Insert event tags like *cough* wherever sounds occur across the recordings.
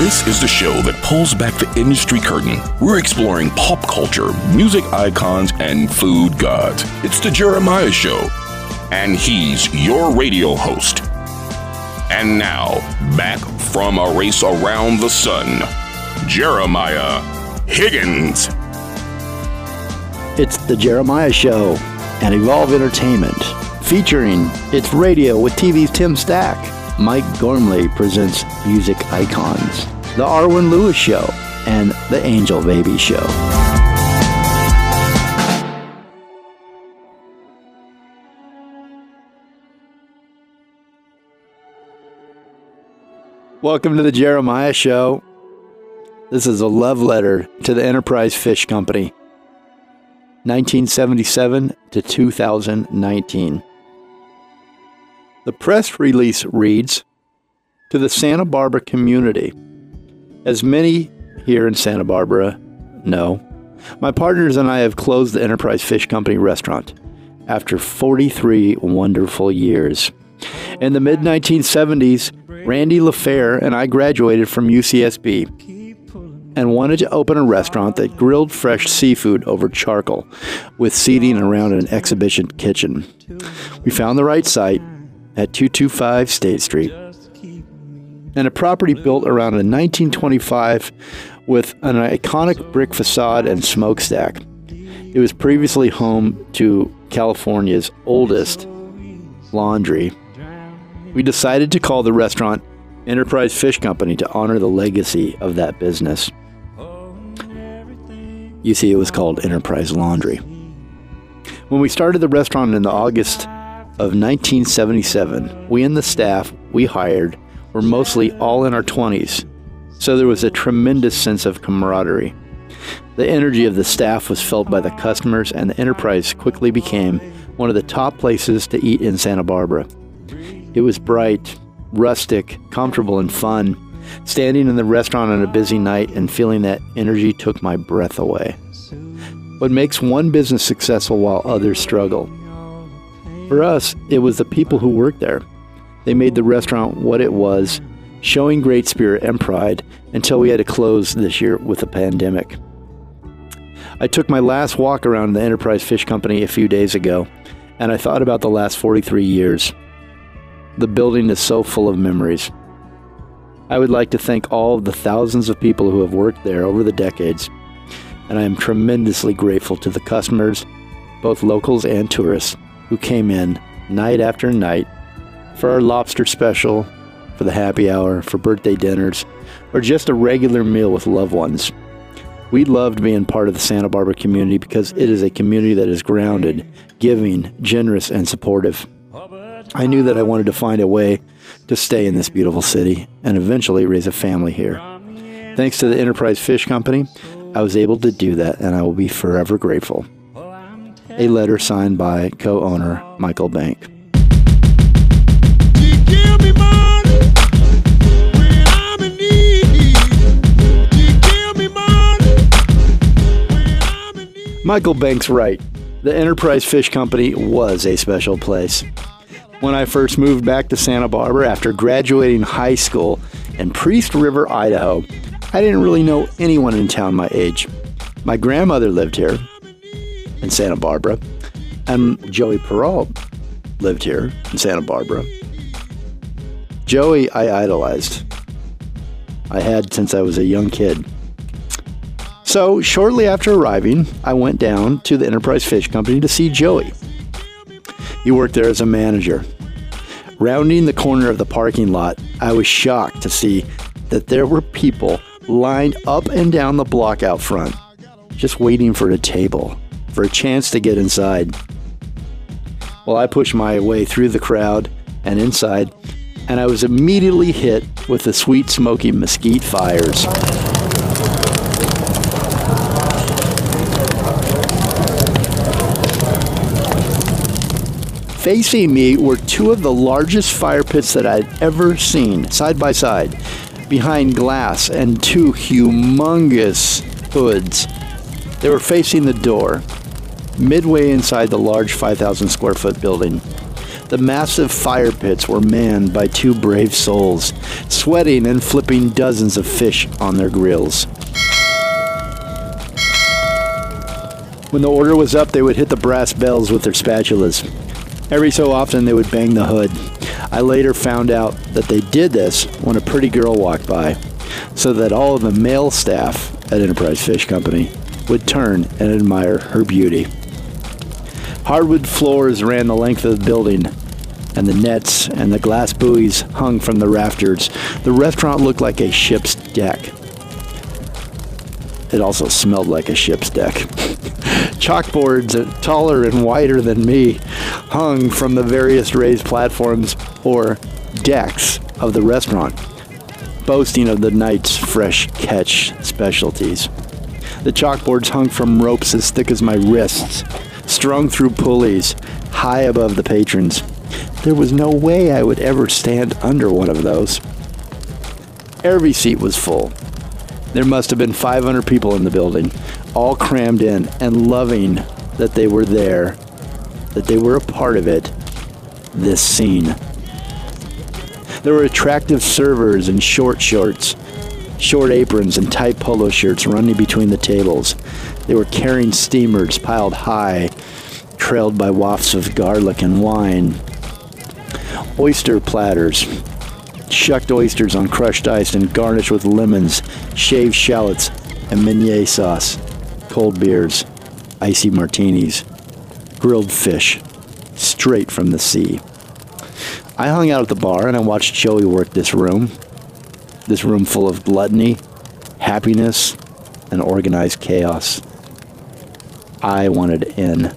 This is the show that pulls back the industry curtain. We're exploring pop culture, music icons, and food gods. It's the Jeremiah Show, and he's your radio host. And now, back from a race around the sun, Jeremiah Higgins. It's the Jeremiah Show and Evolve Entertainment, featuring It's Radio with TV's Tim Stack. Mike Gormley presents Music Icons, The Arwen Lewis Show, and The Angel Baby Show. Welcome to the Jeremiah Show. This is a love letter to the Enterprise Fish Company, 1977 to 2019. The press release reads To the Santa Barbara community. As many here in Santa Barbara know, my partners and I have closed the Enterprise Fish Company restaurant after 43 wonderful years. In the mid 1970s, Randy LaFair and I graduated from UCSB and wanted to open a restaurant that grilled fresh seafood over charcoal with seating around an exhibition kitchen. We found the right site at 225 State Street and a property built around a 1925 with an iconic brick facade and smokestack. It was previously home to California's oldest laundry. We decided to call the restaurant Enterprise Fish Company to honor the legacy of that business. You see, it was called Enterprise Laundry. When we started the restaurant in the August of 1977, we and the staff we hired were mostly all in our 20s, so there was a tremendous sense of camaraderie. The energy of the staff was felt by the customers, and the enterprise quickly became one of the top places to eat in Santa Barbara. It was bright, rustic, comfortable, and fun. Standing in the restaurant on a busy night and feeling that energy took my breath away. What makes one business successful while others struggle? For us, it was the people who worked there. They made the restaurant what it was, showing great spirit and pride until we had to close this year with the pandemic. I took my last walk around the Enterprise Fish Company a few days ago, and I thought about the last 43 years. The building is so full of memories. I would like to thank all of the thousands of people who have worked there over the decades, and I am tremendously grateful to the customers, both locals and tourists, who came in night after night for our lobster special, for the happy hour, for birthday dinners, or just a regular meal with loved ones. We loved being part of the Santa Barbara community because it is a community that is grounded, giving, generous, and supportive. I knew that I wanted to find a way to stay in this beautiful city and eventually raise a family here. Thanks to the Enterprise Fish Company, I was able to do that, and I will be forever grateful. A letter signed by co owner Michael Bank. Michael Banks right. The Enterprise Fish Company was a special place. When I first moved back to Santa Barbara after graduating high school in Priest River, Idaho, I didn't really know anyone in town my age. My grandmother lived here in Santa Barbara, and Joey Peralt lived here in Santa Barbara. Joey, I idolized. I had since I was a young kid. So, shortly after arriving, I went down to the Enterprise Fish Company to see Joey. He worked there as a manager. Rounding the corner of the parking lot, I was shocked to see that there were people lined up and down the block out front, just waiting for a table, for a chance to get inside. Well, I pushed my way through the crowd and inside, and I was immediately hit with the sweet, smoky mesquite fires. Facing me were two of the largest fire pits that I'd ever seen, side by side, behind glass and two humongous hoods. They were facing the door, midway inside the large 5,000 square foot building. The massive fire pits were manned by two brave souls, sweating and flipping dozens of fish on their grills. When the order was up, they would hit the brass bells with their spatulas. Every so often, they would bang the hood. I later found out that they did this when a pretty girl walked by, so that all of the male staff at Enterprise Fish Company would turn and admire her beauty. Hardwood floors ran the length of the building, and the nets and the glass buoys hung from the rafters. The restaurant looked like a ship's deck. It also smelled like a ship's deck. *laughs* Chalkboards, uh, taller and wider than me, hung from the various raised platforms or decks of the restaurant, boasting of the night's fresh catch specialties. The chalkboards hung from ropes as thick as my wrists, strung through pulleys high above the patrons. There was no way I would ever stand under one of those. Every seat was full. There must have been 500 people in the building, all crammed in and loving that they were there, that they were a part of it, this scene. There were attractive servers in short shorts, short aprons, and tight polo shirts running between the tables. They were carrying steamers piled high, trailed by wafts of garlic and wine. Oyster platters, shucked oysters on crushed ice and garnished with lemons, shaved shallots, and meunier sauce, cold beers, icy martinis, grilled fish, straight from the sea. I hung out at the bar and I watched Joey work this room. This room full of gluttony, happiness, and organized chaos. I wanted in.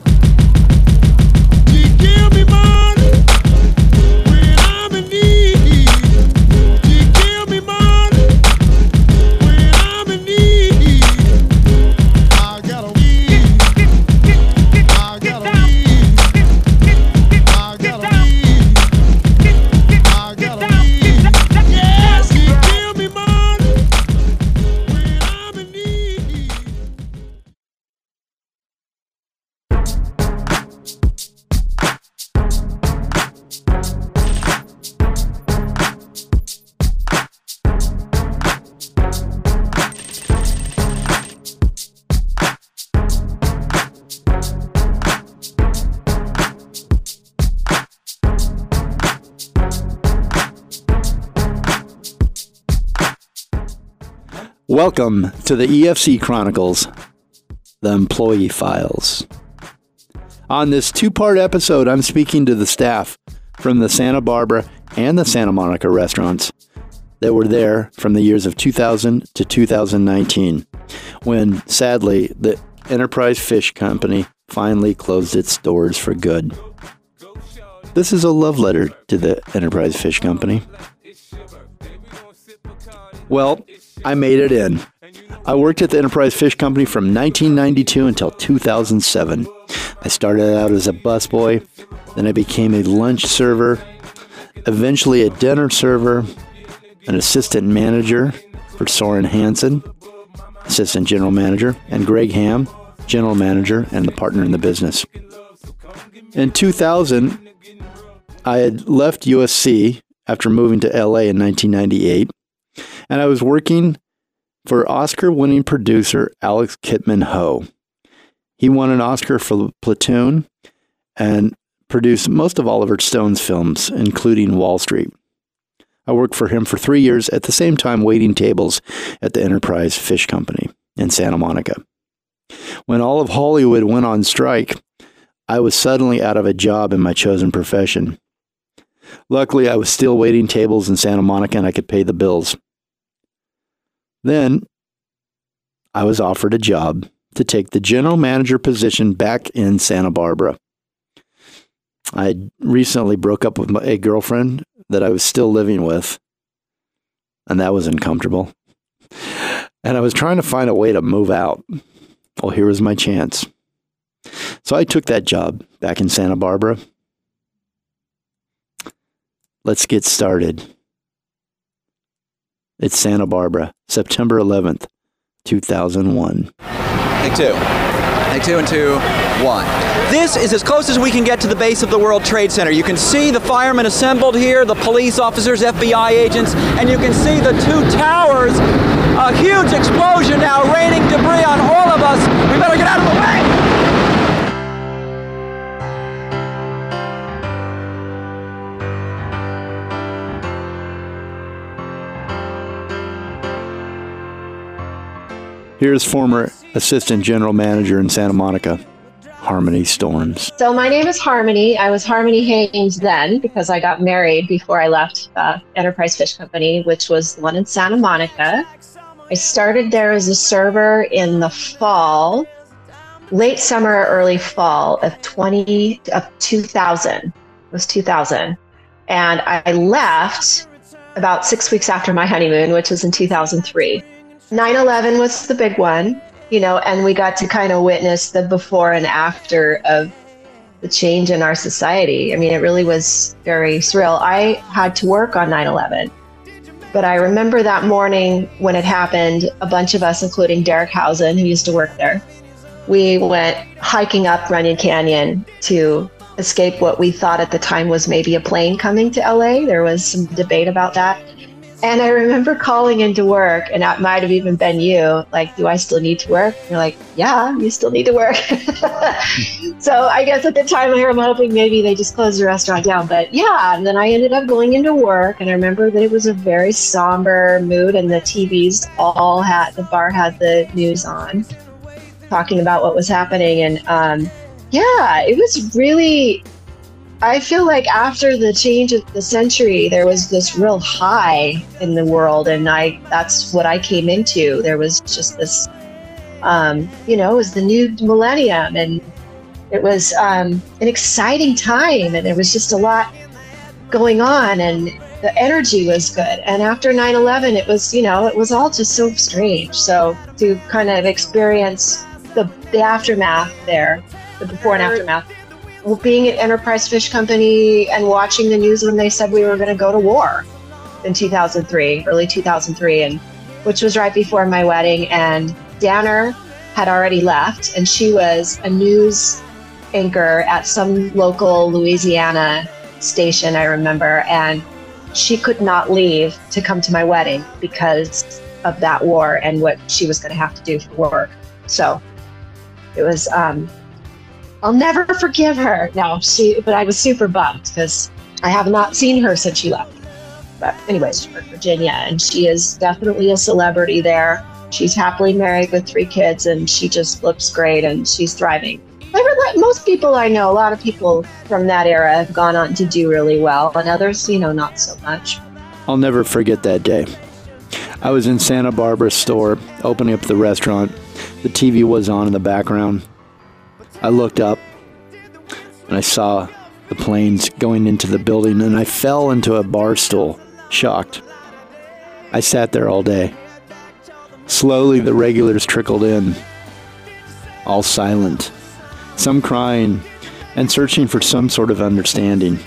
Welcome to the EFC Chronicles, the Employee Files. On this two part episode, I'm speaking to the staff from the Santa Barbara and the Santa Monica restaurants that were there from the years of 2000 to 2019, when sadly the Enterprise Fish Company finally closed its doors for good. This is a love letter to the Enterprise Fish Company. Well, I made it in. I worked at the Enterprise Fish Company from 1992 until 2007. I started out as a busboy, then I became a lunch server, eventually a dinner server, an assistant manager for Soren Hansen, assistant general manager, and Greg Hamm, general manager and the partner in the business. In 2000, I had left USC after moving to LA in 1998 and I was working for Oscar winning producer Alex Kitman Ho. He won an Oscar for Platoon and produced most of Oliver Stone's films, including Wall Street. I worked for him for three years at the same time waiting tables at the Enterprise Fish Company in Santa Monica. When all of Hollywood went on strike, I was suddenly out of a job in my chosen profession. Luckily, I was still waiting tables in Santa Monica and I could pay the bills. Then I was offered a job to take the general manager position back in Santa Barbara. I recently broke up with a girlfriend that I was still living with, and that was uncomfortable. And I was trying to find a way to move out. Well, here was my chance. So I took that job back in Santa Barbara. Let's get started. It's Santa Barbara, September 11th, 2001. Take two. Take two and two, one. This is as close as we can get to the base of the World Trade Center. You can see the firemen assembled here, the police officers, FBI agents, and you can see the two towers. A huge explosion now raining debris on all of us. We better get out of the way. Here's former Assistant General Manager in Santa Monica, Harmony Storms. So my name is Harmony. I was Harmony Haynes then because I got married before I left uh, Enterprise Fish Company, which was the one in Santa Monica. I started there as a server in the fall, late summer, early fall of 20 of 2000. It was 2000, and I left about six weeks after my honeymoon, which was in 2003. 9 11 was the big one, you know, and we got to kind of witness the before and after of the change in our society. I mean, it really was very surreal. I had to work on 9 11, but I remember that morning when it happened, a bunch of us, including Derek Hausen, who used to work there, we went hiking up Runyon Canyon to escape what we thought at the time was maybe a plane coming to LA. There was some debate about that. And I remember calling into work, and that might have even been you. Like, do I still need to work? And you're like, yeah, you still need to work. *laughs* so I guess at the time I was hoping maybe they just closed the restaurant down. But yeah, and then I ended up going into work, and I remember that it was a very somber mood, and the TVs all had the bar had the news on, talking about what was happening, and um, yeah, it was really I feel like after the change of the century, there was this real high in the world, and I that's what I came into. There was just this, um, you know, it was the new millennium, and it was um, an exciting time, and there was just a lot going on, and the energy was good. And after 9/11, it was, you know, it was all just so strange. So to kind of experience the the aftermath there, the before and aftermath being at Enterprise Fish Company and watching the news when they said we were going to go to war in 2003, early 2003, and which was right before my wedding. And Danner had already left, and she was a news anchor at some local Louisiana station, I remember, and she could not leave to come to my wedding because of that war and what she was going to have to do for work. So it was um, I'll never forgive her. No, she, but I was super bummed because I have not seen her since she left. But anyways, from Virginia, and she is definitely a celebrity there. She's happily married with three kids, and she just looks great, and she's thriving. Most people I know, a lot of people from that era have gone on to do really well, and others, you know, not so much. I'll never forget that day. I was in Santa Barbara store opening up the restaurant. The TV was on in the background. I looked up and I saw the planes going into the building and I fell into a bar stool, shocked. I sat there all day. Slowly, the regulars trickled in, all silent, some crying and searching for some sort of understanding.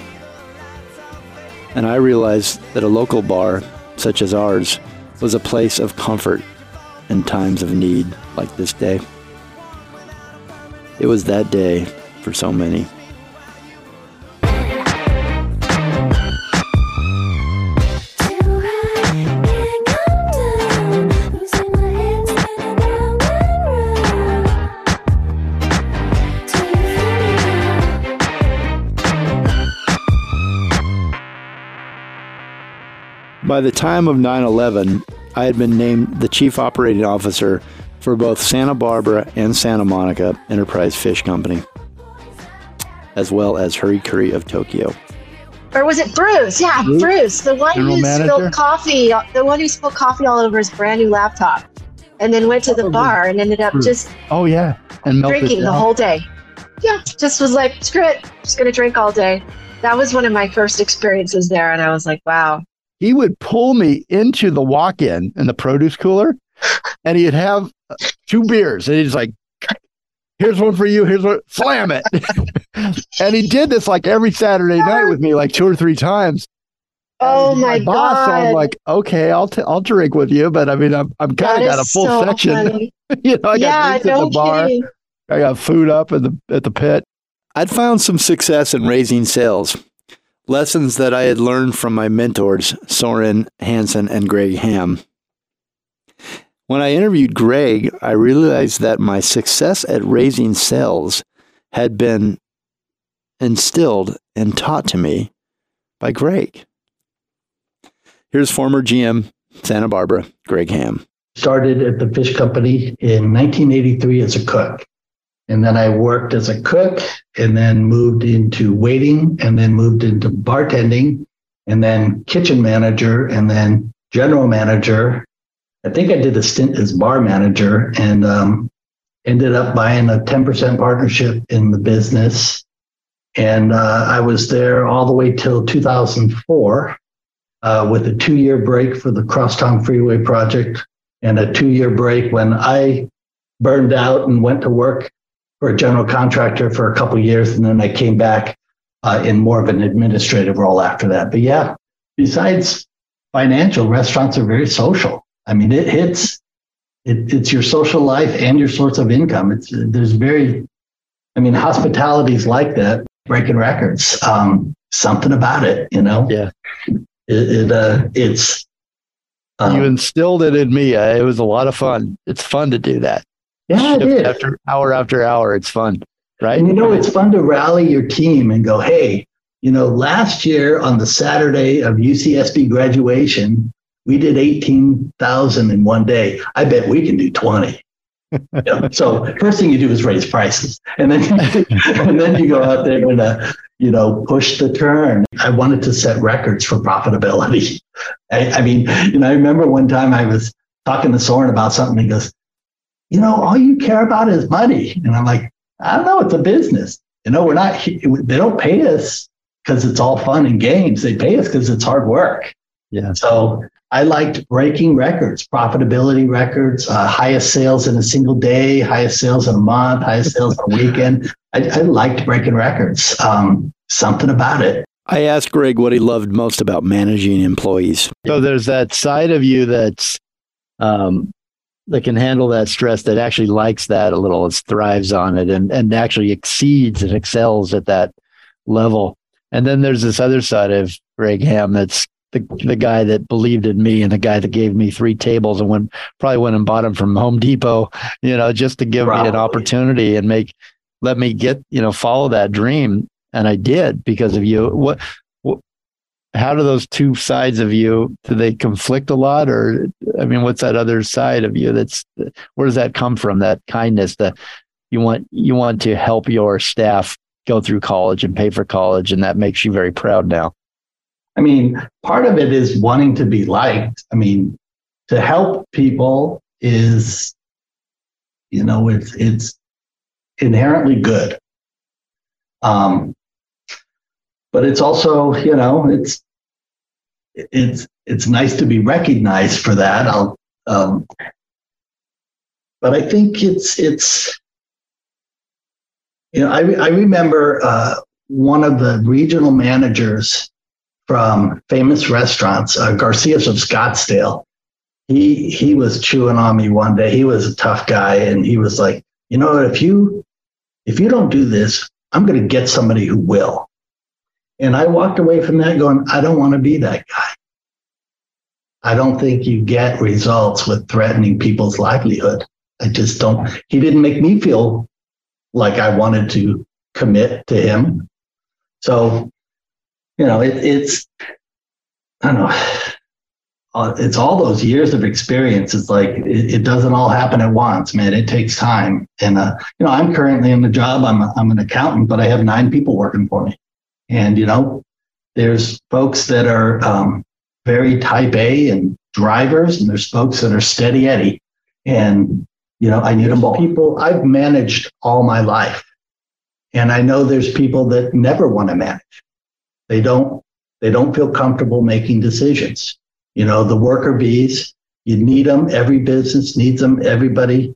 And I realized that a local bar, such as ours, was a place of comfort in times of need like this day. It was that day for so many. By the time of 9 11, I had been named the chief operating officer for both Santa Barbara and Santa Monica Enterprise Fish Company, as well as Hurry Curry of Tokyo. Or was it Bruce? Yeah, Bruce, Bruce the one General who manager? spilled coffee, the one who spilled coffee all over his brand new laptop, and then went to the bar and ended up Bruce. just oh yeah, and drinking the whole day. Yeah, just was like, screw it, just gonna drink all day. That was one of my first experiences there, and I was like, wow. He would pull me into the walk-in in the produce cooler, and he'd have two beers, and he's like, "Here's one for you. Here's one. Slam it." *laughs* and he did this like every Saturday night with me, like two or three times. Oh my, my boss, god! So I'm like, okay, I'll t- I'll drink with you, but I mean, I'm I'm kind of got a full so section. *laughs* you know, I yeah, got no the bar. Kidding. I got food up at the at the pit. I'd found some success in raising sales, lessons that I had learned from my mentors, Soren Hansen and Greg Hamm. When I interviewed Greg, I realized that my success at raising sales had been instilled and taught to me by Greg. Here's former GM Santa Barbara, Greg Hamm. Started at the fish company in 1983 as a cook. And then I worked as a cook and then moved into waiting and then moved into bartending and then kitchen manager and then general manager. I think I did a stint as bar manager and um, ended up buying a 10% partnership in the business. And uh, I was there all the way till 2004 uh, with a two year break for the Crosstown Freeway project and a two year break when I burned out and went to work for a general contractor for a couple years, and then I came back uh, in more of an administrative role after that. But yeah, besides financial, restaurants are very social. I mean, it hits it, it's your social life and your source of income. It's there's very, I mean, hospitality is like that. Breaking records, um, something about it, you know. Yeah, it, it uh, it's. Um, you instilled it in me. It was a lot of fun. It's fun to do that. Yeah, it is. After hour after hour, it's fun, right? And you know, it's fun to rally your team and go, hey, you know, last year on the Saturday of UCSB graduation, we did 18,000 in one day. I bet we can do 20. *laughs* So first thing you do is raise prices, and then *laughs* and then you go out there and uh, you know push the turn. I wanted to set records for profitability. I, I mean, you know, I remember one time I was talking to Soren about something. He goes, you know, all you care about is money. And I'm like, I don't know, it's a business. You know, we're not, they don't pay us because it's all fun and games. They pay us because it's hard work. Yeah. So I liked breaking records, profitability records, uh, highest sales in a single day, highest sales in a month, highest sales in a weekend. I, I liked breaking records. Um, something about it. I asked Greg what he loved most about managing employees. So there's that side of you that's um, that can handle that stress that actually likes that a little, it thrives on it and, and actually exceeds and excels at that level. And then there's this other side of Greg Hamm that's the, the guy that believed in me and the guy that gave me three tables and went probably went and bought them from Home Depot, you know, just to give probably. me an opportunity and make let me get, you know, follow that dream. And I did because of you. What how do those two sides of you do they conflict a lot or i mean what's that other side of you that's where does that come from that kindness that you want you want to help your staff go through college and pay for college and that makes you very proud now i mean part of it is wanting to be liked i mean to help people is you know it's it's inherently good um but it's also you know it's it's it's nice to be recognized for that. I'll, um, but I think it's it's you know I I remember uh, one of the regional managers from famous restaurants, uh, Garcia's of Scottsdale. He he was chewing on me one day. He was a tough guy, and he was like, you know, if you if you don't do this, I'm going to get somebody who will. And I walked away from that going, I don't want to be that guy. I don't think you get results with threatening people's livelihood. I just don't. He didn't make me feel like I wanted to commit to him. So, you know, it, it's, I don't know, uh, it's all those years of experience. It's like it, it, doesn't all happen at once, man. It takes time. And, uh, you know, I'm currently in the job, I'm, a, I'm an accountant, but I have nine people working for me. And, you know, there's folks that are um, very type A and drivers, and there's folks that are steady Eddie. And, you know, I need them all. People I've managed all my life. And I know there's people that never want to manage. They don't, they don't feel comfortable making decisions. You know, the worker bees, you need them. Every business needs them. Everybody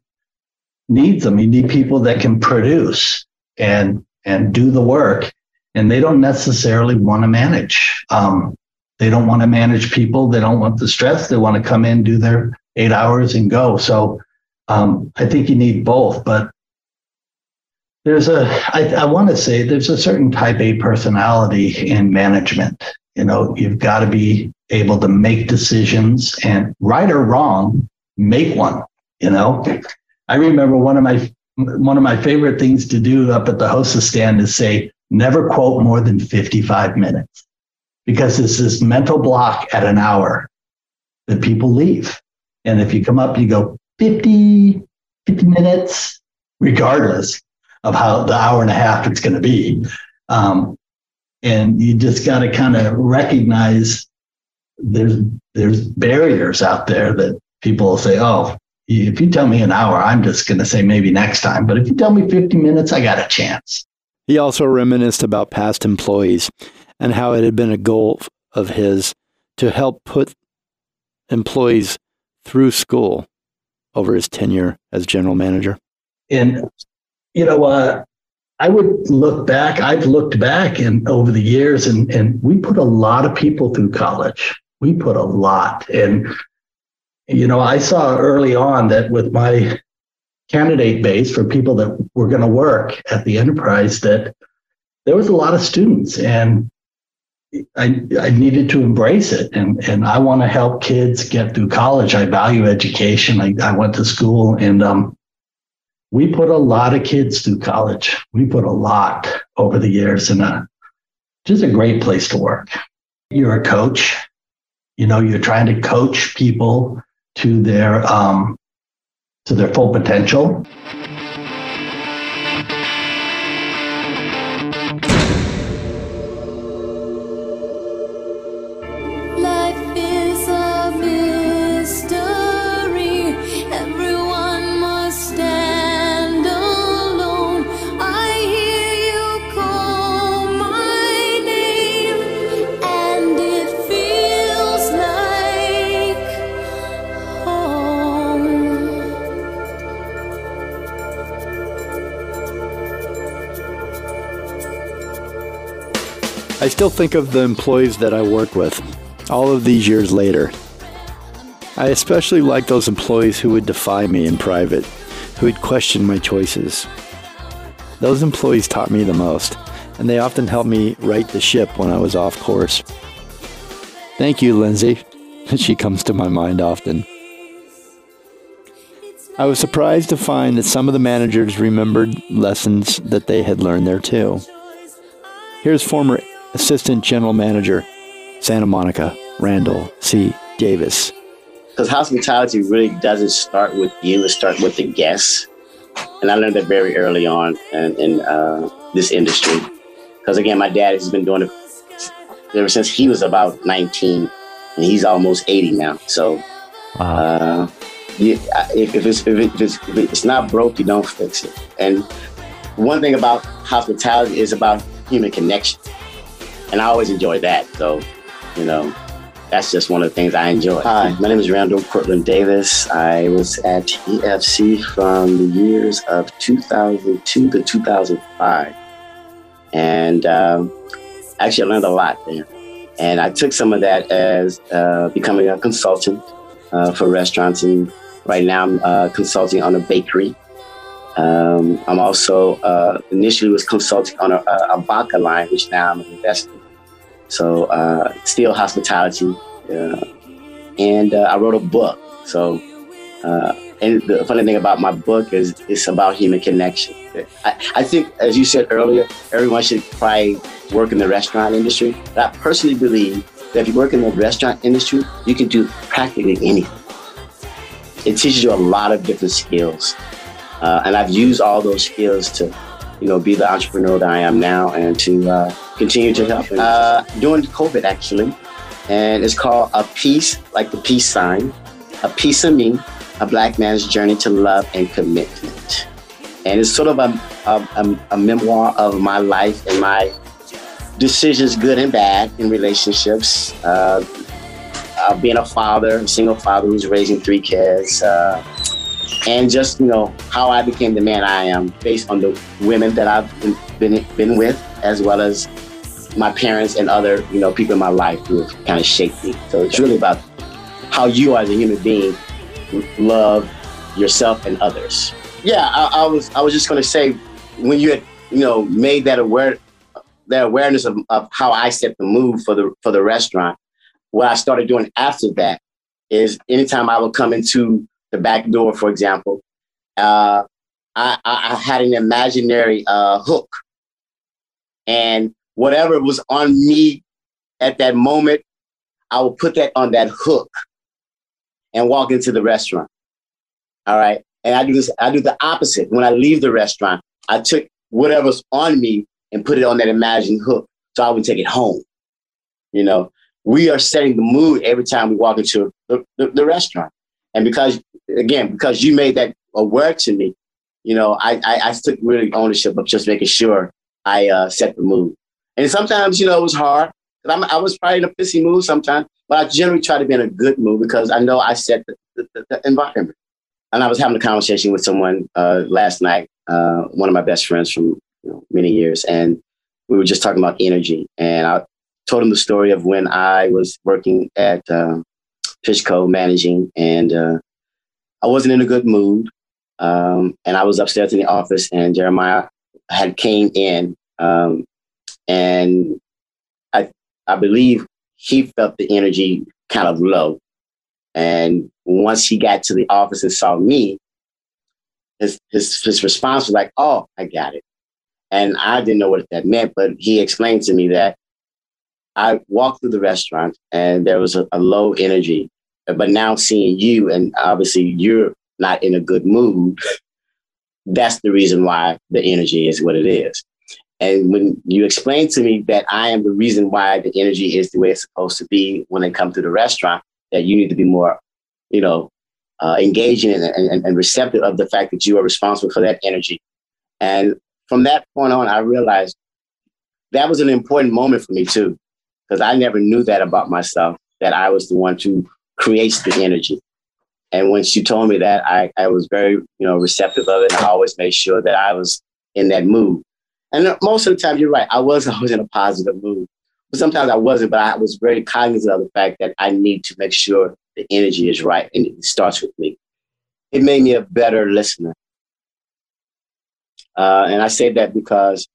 needs them. You need people that can produce and and do the work and they don't necessarily want to manage. Um, they don't want to manage people. They don't want the stress. They want to come in, do their eight hours, and go. So um, I think you need both. But there's a I, I want to say there's a certain type A personality in management. You know, you've got to be able to make decisions and right or wrong, make one. You know, I remember one of my one of my favorite things to do up at the hostess stand is say, never quote more than 55 minutes because it's this mental block at an hour that people leave. And if you come up, you go 50, 50 minutes, regardless of how the hour and a half it's going to be. Um, and you just got to kind of recognize there's there's barriers out there that people will say, oh, if you tell me an hour, I'm just going to say maybe next time. But if you tell me 50 minutes, I got a chance. He also reminisced about past employees and how it had been a goal of his to help put employees through school over his tenure as general manager. And, you know, uh, I would look back, I've looked back and over the years, and, and we put a lot of people through college. We put a lot. And, you know, I saw early on that with my candidate base for people that were going to work at the enterprise, that there was a lot of students. And I, I needed to embrace it and, and I want to help kids get through college. I value education. I, I went to school and um, we put a lot of kids through college. We put a lot over the years and uh, just a great place to work. You're a coach, you know, you're trying to coach people to their um, to their full potential. I still think of the employees that I work with all of these years later. I especially like those employees who would defy me in private, who would question my choices. Those employees taught me the most, and they often helped me right the ship when I was off course. Thank you, Lindsay. *laughs* She comes to my mind often. I was surprised to find that some of the managers remembered lessons that they had learned there too. Here's former Assistant General Manager, Santa Monica, Randall C. Davis. Because hospitality really doesn't start with you, it starts with the guests. And I learned that very early on in, in uh, this industry. Because again, my dad has been doing it ever since he was about 19, and he's almost 80 now. So, wow. uh, if, if, it's, if, it's, if it's not broke, you don't fix it. And one thing about hospitality is about human connection and I always enjoy that. So, you know, that's just one of the things I enjoy. Hi, my name is Randall Cortland Davis. I was at EFC from the years of 2002 to 2005. And um, actually, I learned a lot there. And I took some of that as uh, becoming a consultant uh, for restaurants. And right now, I'm uh, consulting on a bakery. Um, I'm also uh, initially was consulting on a, a, a line, which now I'm investing so uh, still hospitality, uh, and uh, I wrote a book. So uh, and the funny thing about my book is it's about human connection. I, I, think, as you said earlier, everyone should probably work in the restaurant industry. But I personally believe that if you work in the restaurant industry, you can do practically anything. It teaches you a lot of different skills. Uh, and I've used all those skills to you know, be the entrepreneur that I am now and to uh, continue to help. Uh, during COVID, actually, and it's called A Piece, like the peace sign, A Piece of Me, A Black Man's Journey to Love and Commitment. And it's sort of a, a, a memoir of my life and my decisions, good and bad, in relationships. Uh, uh, being a father, a single father who's raising three kids, uh, and just you know how I became the man I am based on the women that I've been been with, as well as my parents and other you know people in my life who have kind of shaped me. So it's really about how you as a human being love yourself and others. Yeah, I, I was I was just gonna say when you had, you know, made that aware, that awareness of, of how I set the mood for the for the restaurant, what I started doing after that is anytime I would come into the back door, for example, uh, I, I, had an imaginary uh, hook, and whatever was on me at that moment, I would put that on that hook and walk into the restaurant. All right. And I do this, I do the opposite. When I leave the restaurant, I took whatever's on me and put it on that imagined hook. So I would take it home. You know, we are setting the mood every time we walk into the, the, the restaurant. And because, again, because you made that aware to me, you know, I, I, I took really ownership of just making sure I uh, set the mood. And sometimes, you know, it was hard. I was probably in a pissy mood sometimes, but I generally try to be in a good mood because I know I set the, the, the environment. And I was having a conversation with someone uh, last night, uh, one of my best friends from you know, many years, and we were just talking about energy. And I told him the story of when I was working at uh, Fishco managing, and uh, I wasn't in a good mood. Um, and I was upstairs in the office, and Jeremiah had came in, um, and I I believe he felt the energy kind of low. And once he got to the office and saw me, his his his response was like, "Oh, I got it," and I didn't know what that meant, but he explained to me that I walked through the restaurant and there was a, a low energy, but now seeing you and obviously you're not in a good mood, *laughs* that's the reason why the energy is what it is. And when you explain to me that I am the reason why the energy is the way it's supposed to be when they come to the restaurant, that you need to be more, you know, uh, engaging and, and, and receptive of the fact that you are responsible for that energy. And from that point on, I realized that was an important moment for me too, because I never knew that about myself, that I was the one to create the energy. And when she told me that, I, I was very, you know, receptive of it. And I always made sure that I was in that mood. And most of the time, you're right. I was *laughs* always in a positive mood. But sometimes I wasn't, but I was very cognizant of the fact that I need to make sure the energy is right and it starts with me. It made me a better listener. Uh, and I say that because,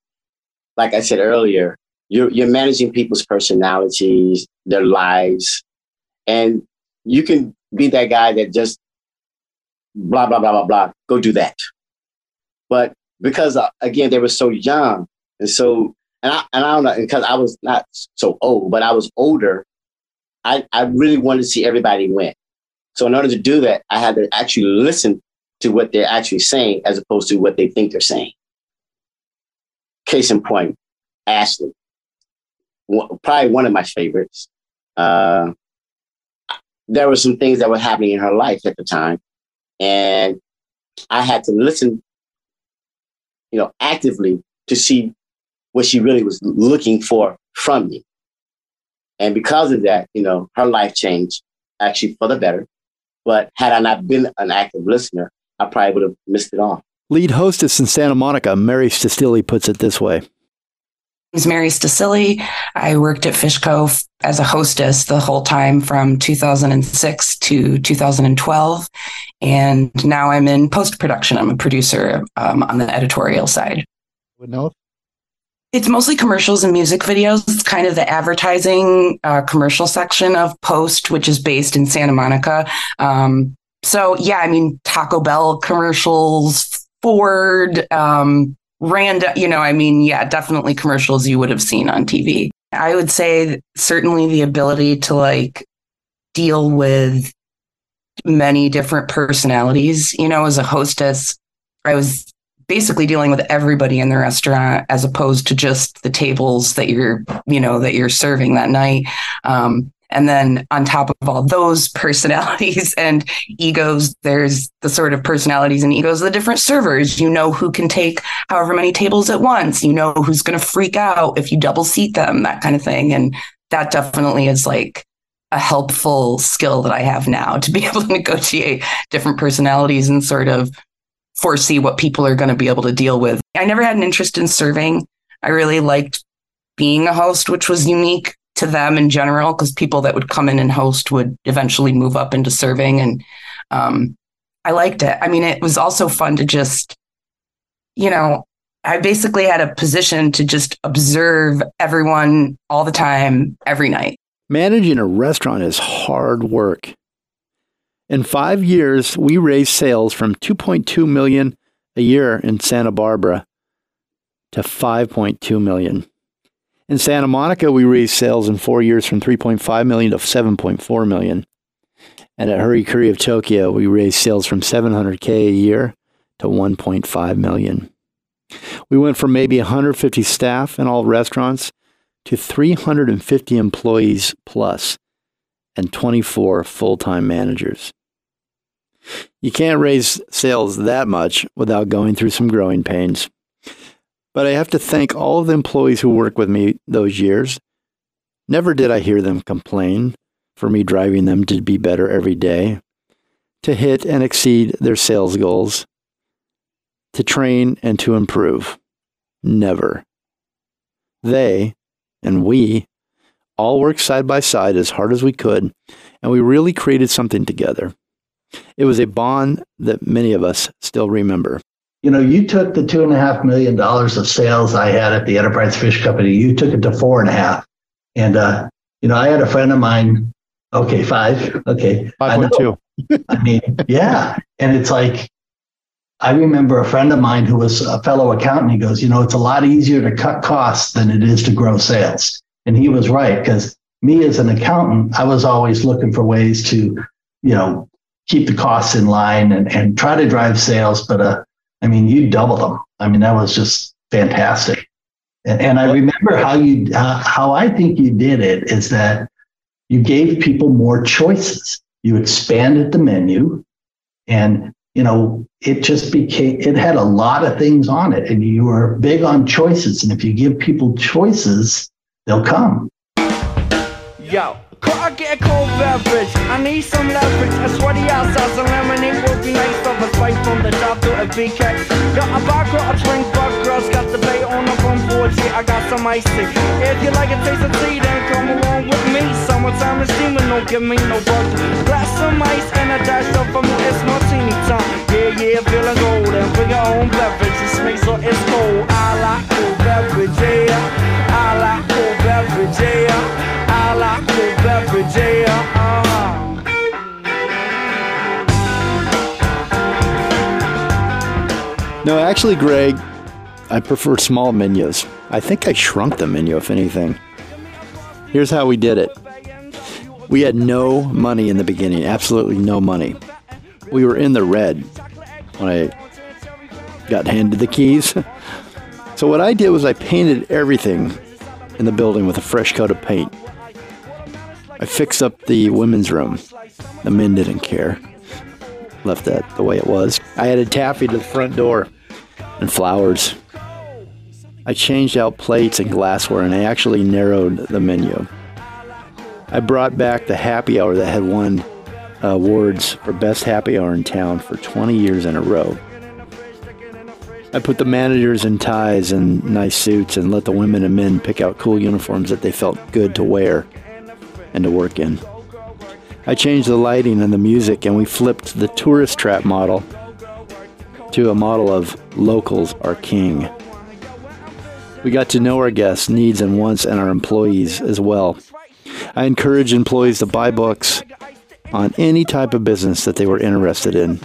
like I said earlier, you're, you're managing people's personalities, their lives, and you can be that guy that just blah, blah, blah, blah, blah, go do that. But because uh, again they were so young and so and I and I don't know because I was not so old, but I was older. I I really wanted to see everybody win. So in order to do that, I had to actually listen to what they're actually saying as opposed to what they think they're saying. Case in point, Ashley, probably one of my favorites. Uh, there were some things that were happening in her life at the time, and I had to listen you know, actively to see what she really was looking for from me. And because of that, you know, her life changed actually for the better. But had I not been an active listener, I probably would have missed it all. Lead hostess in Santa Monica, Mary Stasilli, puts it this way. Is Mary Stasilli. I worked at Fishco as a hostess the whole time from 2006 to 2012. And now I'm in post production. I'm a producer um, on the editorial side. Would know. It's mostly commercials and music videos. It's kind of the advertising uh, commercial section of Post, which is based in Santa Monica. Um, so, yeah, I mean, Taco Bell commercials, Ford, um, random, you know, I mean, yeah, definitely commercials you would have seen on TV. I would say certainly the ability to like deal with many different personalities. You know, as a hostess, I was basically dealing with everybody in the restaurant as opposed to just the tables that you're, you know, that you're serving that night. Um, and then on top of all those *laughs* personalities and egos, there's the sort of personalities and egos of the different servers. You know who can take however many tables at once. You know who's going to freak out if you double seat them, that kind of thing. And that definitely is like a helpful skill that I have now to be *laughs* able to negotiate different personalities and sort of foresee what people are going to be able to deal with. I never had an interest in serving. I really liked being a host, which was unique to them in general, because people that would come in and host would eventually move up into serving. And um, I liked it. I mean, it was also fun to just, you know, I basically had a position to just observe everyone all the time, every night. Managing a restaurant is hard work. In five years, we raised sales from 2.2 million a year in Santa Barbara to 5.2 million. In Santa Monica, we raised sales in four years from 3.5 million to 7.4 million. And at Hurry Curry of Tokyo, we raised sales from 700K a year to 1.5 million. We went from maybe 150 staff in all restaurants to 350 employees plus and 24 full time managers. You can't raise sales that much without going through some growing pains. But I have to thank all of the employees who worked with me those years. Never did I hear them complain for me driving them to be better every day, to hit and exceed their sales goals, to train and to improve. Never. They and we all worked side by side as hard as we could, and we really created something together. It was a bond that many of us still remember. You know, you took the two and a half million dollars of sales I had at the Enterprise Fish Company, you took it to four and a half. And, uh, you know, I had a friend of mine, okay, five, okay. 5.2. I, *laughs* I mean, yeah. And it's like, I remember a friend of mine who was a fellow accountant. He goes, you know, it's a lot easier to cut costs than it is to grow sales. And he was right because me as an accountant, I was always looking for ways to, you know, keep the costs in line and, and try to drive sales. But uh, I mean, you double them. I mean, that was just fantastic. And, and I remember how you, uh, how I think you did it is that you gave people more choices. You expanded the menu and you know, it just became, it had a lot of things on it, and you were big on choices. And if you give people choices, they'll come. Yo. Could I get a cold beverage? I need some leverage. A sweaty outside, some lemonade would be nice. Of a spice from the top to a BK. Got a vodka, a drink, but girls got the bay on the porch. Yeah, I got some ice tea. If you like a taste of tea, then come along with me. Summertime is steaming, don't give me no butter. Glass some ice and a dash of a it's martini time. Yeah, yeah, feeling golden. Bring your own beverage. This makes so it's cold. I like cold beverage, yeah. No, actually, Greg, I prefer small menus. I think I shrunk the menu, if anything. Here's how we did it we had no money in the beginning, absolutely no money. We were in the red when I got handed the keys. *laughs* so, what I did was I painted everything in the building with a fresh coat of paint. I fixed up the women's room. The men didn't care. Left that the way it was. I added taffy to the front door and flowers. I changed out plates and glassware and I actually narrowed the menu. I brought back the happy hour that had won uh, awards for best happy hour in town for 20 years in a row. I put the managers in ties and nice suits and let the women and men pick out cool uniforms that they felt good to wear and to work in. I changed the lighting and the music and we flipped the tourist trap model to a model of locals are king. We got to know our guests' needs and wants and our employees as well. I encourage employees to buy books on any type of business that they were interested in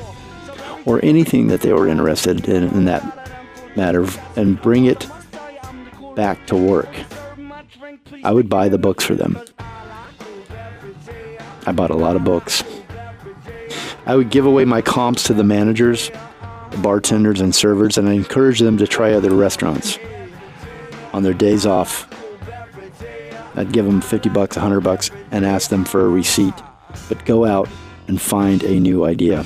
or anything that they were interested in in that matter and bring it back to work. I would buy the books for them. I bought a lot of books. I would give away my comps to the managers the bartenders and servers, and I encourage them to try other restaurants on their days off. I'd give them 50 bucks, 100 bucks, and ask them for a receipt, but go out and find a new idea.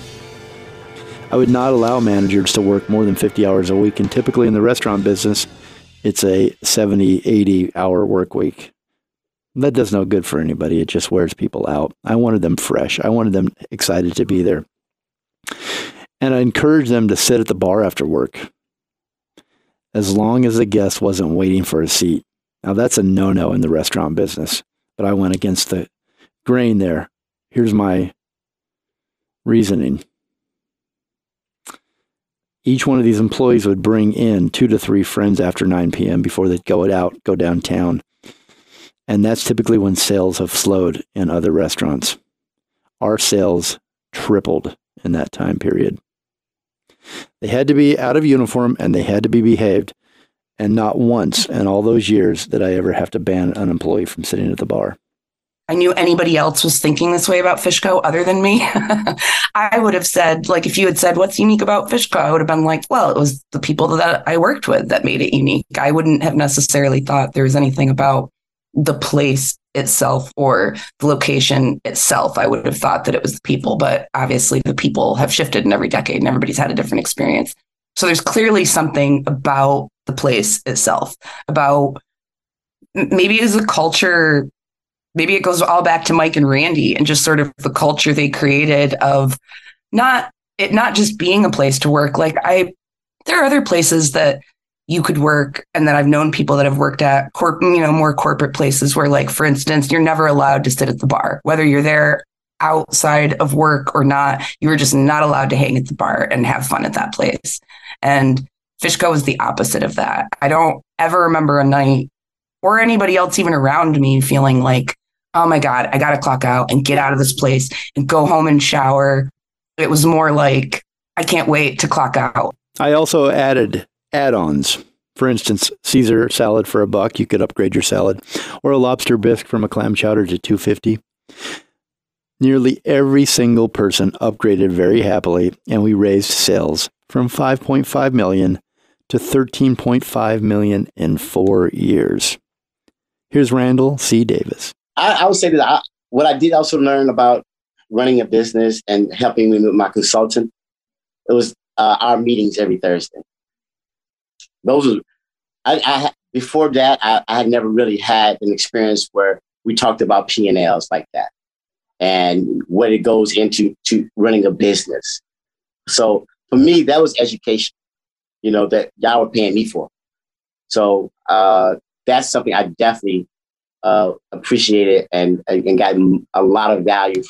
I would not allow managers to work more than 50 hours a week, and typically in the restaurant business, it's a 70, 80 hour work week. That does no good for anybody. It just wears people out. I wanted them fresh. I wanted them excited to be there. And I encouraged them to sit at the bar after work as long as the guest wasn't waiting for a seat. Now, that's a no no in the restaurant business, but I went against the grain there. Here's my reasoning Each one of these employees would bring in two to three friends after 9 p.m. before they'd go it out, go downtown. And that's typically when sales have slowed in other restaurants. Our sales tripled in that time period. They had to be out of uniform and they had to be behaved. And not once in all those years did I ever have to ban an employee from sitting at the bar. I knew anybody else was thinking this way about Fishco other than me. *laughs* I would have said, like, if you had said, what's unique about Fishco? I would have been like, well, it was the people that I worked with that made it unique. I wouldn't have necessarily thought there was anything about the place itself or the location itself. I would have thought that it was the people, but obviously the people have shifted in every decade and everybody's had a different experience. So there's clearly something about the place itself, about maybe it is a culture, maybe it goes all back to Mike and Randy and just sort of the culture they created of not it not just being a place to work. Like I there are other places that you could work and that i've known people that have worked at corp you know more corporate places where like for instance you're never allowed to sit at the bar whether you're there outside of work or not you were just not allowed to hang at the bar and have fun at that place and fishco was the opposite of that i don't ever remember a night or anybody else even around me feeling like oh my god i gotta clock out and get out of this place and go home and shower it was more like i can't wait to clock out I also added add-ons. For instance, Caesar salad for a buck, you could upgrade your salad, or a lobster bisque from a clam chowder to 250. Nearly every single person upgraded very happily, and we raised sales from 5.5 million to 13.5 million in 4 years. Here's Randall C. Davis. I, I would say that I, what I did also learn about running a business and helping me with my consultant, it was uh, our meetings every Thursday those are, I, I before that, I, I had never really had an experience where we talked about P and Ls like that and what it goes into to running a business. So for me, that was education, you know, that y'all were paying me for. So uh, that's something I definitely uh, appreciated and, and got a lot of value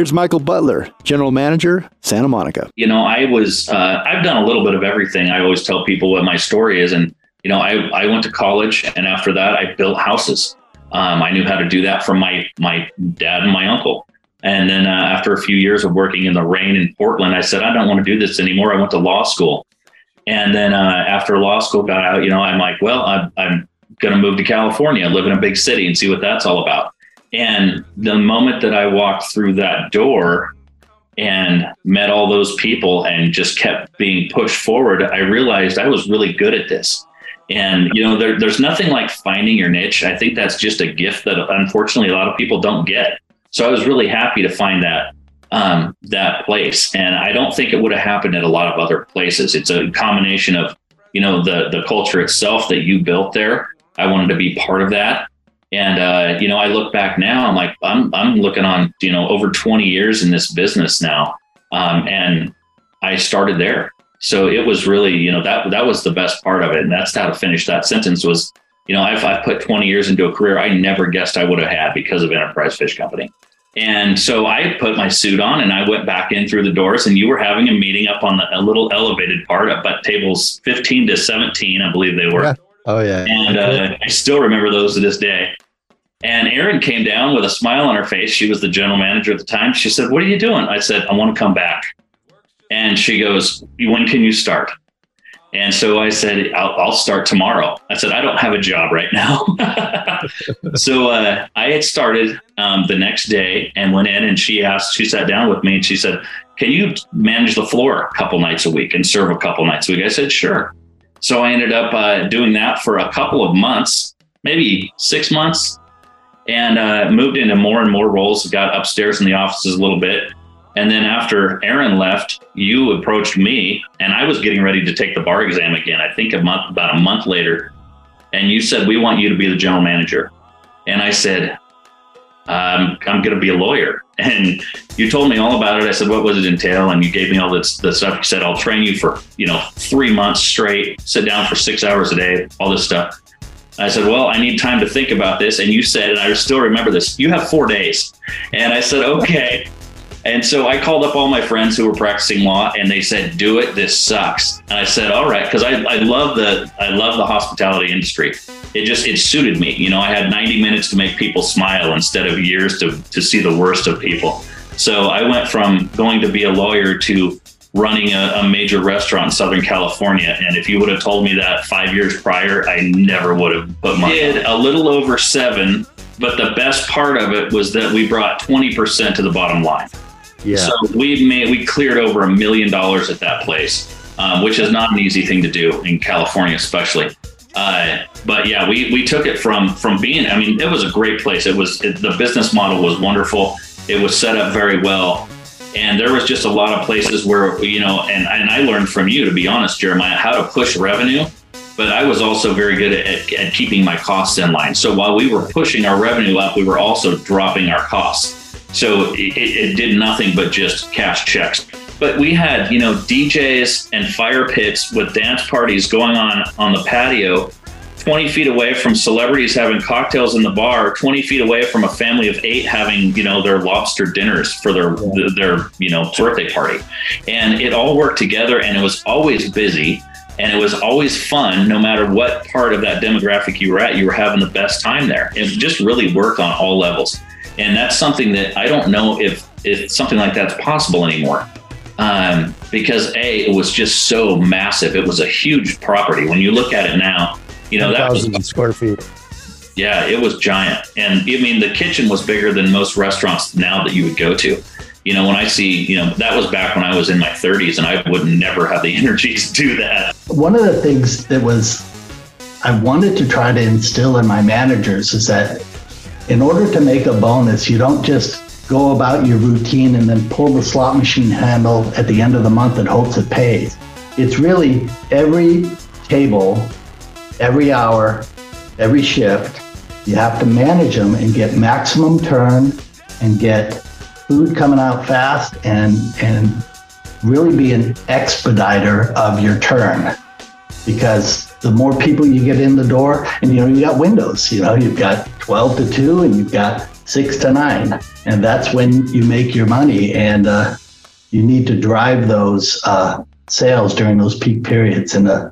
Here's Michael Butler, General Manager, Santa Monica. You know, I was, uh, I've done a little bit of everything. I always tell people what my story is. And, you know, I, I went to college and after that, I built houses. Um, I knew how to do that from my, my dad and my uncle. And then uh, after a few years of working in the rain in Portland, I said, I don't want to do this anymore. I went to law school. And then uh, after law school got out, you know, I'm like, well, I'm, I'm going to move to California, live in a big city and see what that's all about. And the moment that I walked through that door and met all those people and just kept being pushed forward, I realized I was really good at this. And, you know, there, there's nothing like finding your niche. I think that's just a gift that unfortunately a lot of people don't get. So I was really happy to find that um, that place. And I don't think it would have happened at a lot of other places. It's a combination of, you know, the the culture itself that you built there. I wanted to be part of that. And uh, you know, I look back now, I'm like, I'm I'm looking on, you know, over 20 years in this business now. Um, and I started there. So it was really, you know, that that was the best part of it. And that's how to finish that sentence was, you know, I've, I've put 20 years into a career I never guessed I would have had because of Enterprise Fish Company. And so I put my suit on and I went back in through the doors, and you were having a meeting up on the, a little elevated part at tables 15 to 17, I believe they were. Yeah. Oh, yeah. And uh, I still remember those to this day. And Erin came down with a smile on her face. She was the general manager at the time. She said, What are you doing? I said, I want to come back. And she goes, When can you start? And so I said, I'll, I'll, start tomorrow. I said, I don't have a job right now. *laughs* so uh, I had started um, the next day and went in and she asked, she sat down with me and she said, Can you manage the floor a couple nights a week and serve a couple nights a week? I said, Sure. So I ended up uh, doing that for a couple of months, maybe six months, and uh, moved into more and more roles. Got upstairs in the offices a little bit. And then after Erin left, you approached me, and I was getting ready to take the bar exam again. I think a month, about a month later, and you said we want you to be the general manager, and I said um, I'm going to be a lawyer. And you told me all about it. I said, what was it entail? And you gave me all this, the stuff. You said, I'll train you for, you know, three months straight, sit down for six hours a day, all this stuff. I said, well, I need time to think about this. And you said, and I still remember this, you have four days. And I said, okay. And so I called up all my friends who were practicing law and they said, do it. This sucks. And I said, all right. Cause I, I love the, I love the hospitality industry. It just, it suited me. You know, I had 90 minutes to make people smile instead of years to, to see the worst of people. So I went from going to be a lawyer to running a, a major restaurant in Southern California. And if you would have told me that five years prior, I never would have put my did a little over seven. But the best part of it was that we brought 20% to the bottom line. Yeah. So we made we cleared over a million dollars at that place, um, which is not an easy thing to do in California, especially. Uh, but yeah, we we took it from from being. I mean, it was a great place. It was it, the business model was wonderful. It was set up very well, and there was just a lot of places where you know, and and I learned from you to be honest, Jeremiah, how to push revenue. But I was also very good at, at keeping my costs in line. So while we were pushing our revenue up, we were also dropping our costs. So it, it did nothing but just cash checks. But we had, you know, DJs and fire pits with dance parties going on on the patio 20 feet away from celebrities having cocktails in the bar 20 feet away from a family of eight having you know their lobster dinners for their their you know birthday party. And it all worked together and it was always busy and it was always fun no matter what part of that demographic you were at you were having the best time there. It just really worked on all levels and that's something that I don't know if if something like that's possible anymore. Um, because a it was just so massive. It was a huge property. When you look at it now, you know that was square feet. Yeah, it was giant, and I mean the kitchen was bigger than most restaurants now that you would go to. You know, when I see, you know, that was back when I was in my 30s, and I would never have the *laughs* energy to do that. One of the things that was I wanted to try to instill in my managers is that in order to make a bonus, you don't just go about your routine and then pull the slot machine handle at the end of the month and hopes it pays. It's really every table, every hour, every shift, you have to manage them and get maximum turn and get food coming out fast and and really be an expediter of your turn because the more people you get in the door, and you know, you got windows, you know, you've got 12 to 2 and you've got 6 to 9. And that's when you make your money. And uh, you need to drive those uh, sales during those peak periods. And uh,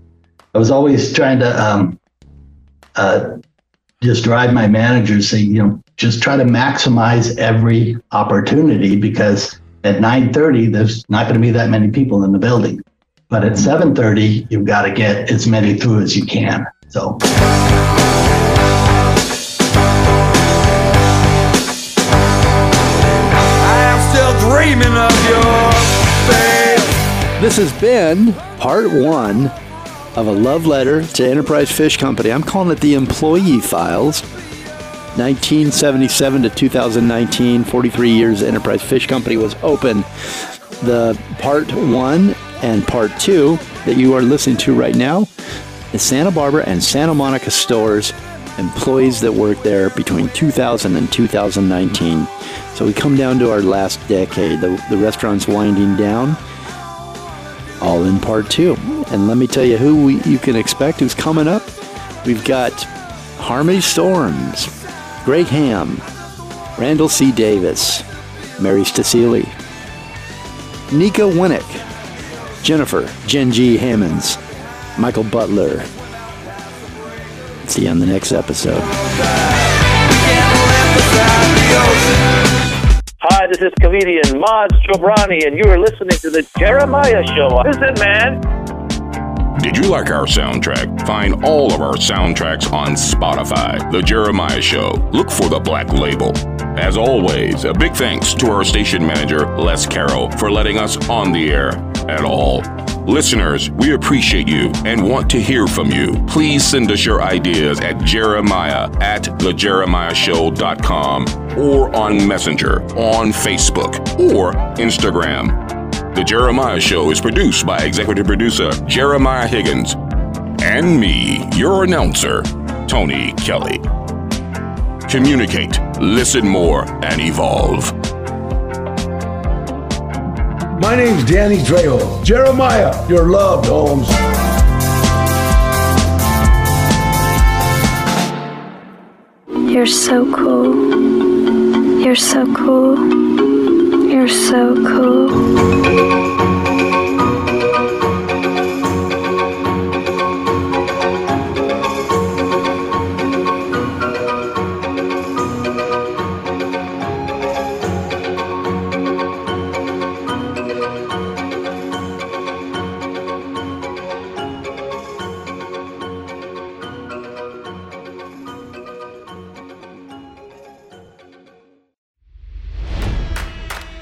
I was always trying to um, uh, just drive my managers, say, you know, just try to maximize every opportunity because at 9:30 there's not going to be that many people in the building. But at 7:30, you've got to get as many through as you can. So. dreaming of your face. This has been part one of a love letter to Enterprise Fish Company. I'm calling it the Employee Files. 1977 to 2019, 43 years Enterprise Fish Company was open. The part one and part two that you are listening to right now is Santa Barbara and Santa Monica stores, employees that worked there between 2000 and 2019. So we come down to our last decade. The, the restaurant's winding down, all in part two. And let me tell you who we, you can expect who's coming up. We've got Harmony Storms, Greg Hamm, Randall C. Davis, Mary Stasilli, Nika Wynnyk, Jennifer, Jenn G. Hammons, Michael Butler. See you on the next episode. Hi, this is comedian Maz Jobrani, and you are listening to The Jeremiah Show. Listen, man. Did you like our soundtrack? Find all of our soundtracks on Spotify. The Jeremiah Show. Look for the black label. As always, a big thanks to our station manager, Les Carroll, for letting us on the air at all. Listeners, we appreciate you and want to hear from you. Please send us your ideas at jeremiah at thejeremiahshow.com or on Messenger, on Facebook, or Instagram. The Jeremiah Show is produced by executive producer Jeremiah Higgins and me, your announcer, Tony Kelly. Communicate, listen more, and evolve. My name's Danny Trejo. Jeremiah, you're loved, Holmes. You're so cool. You're so cool. You're so cool.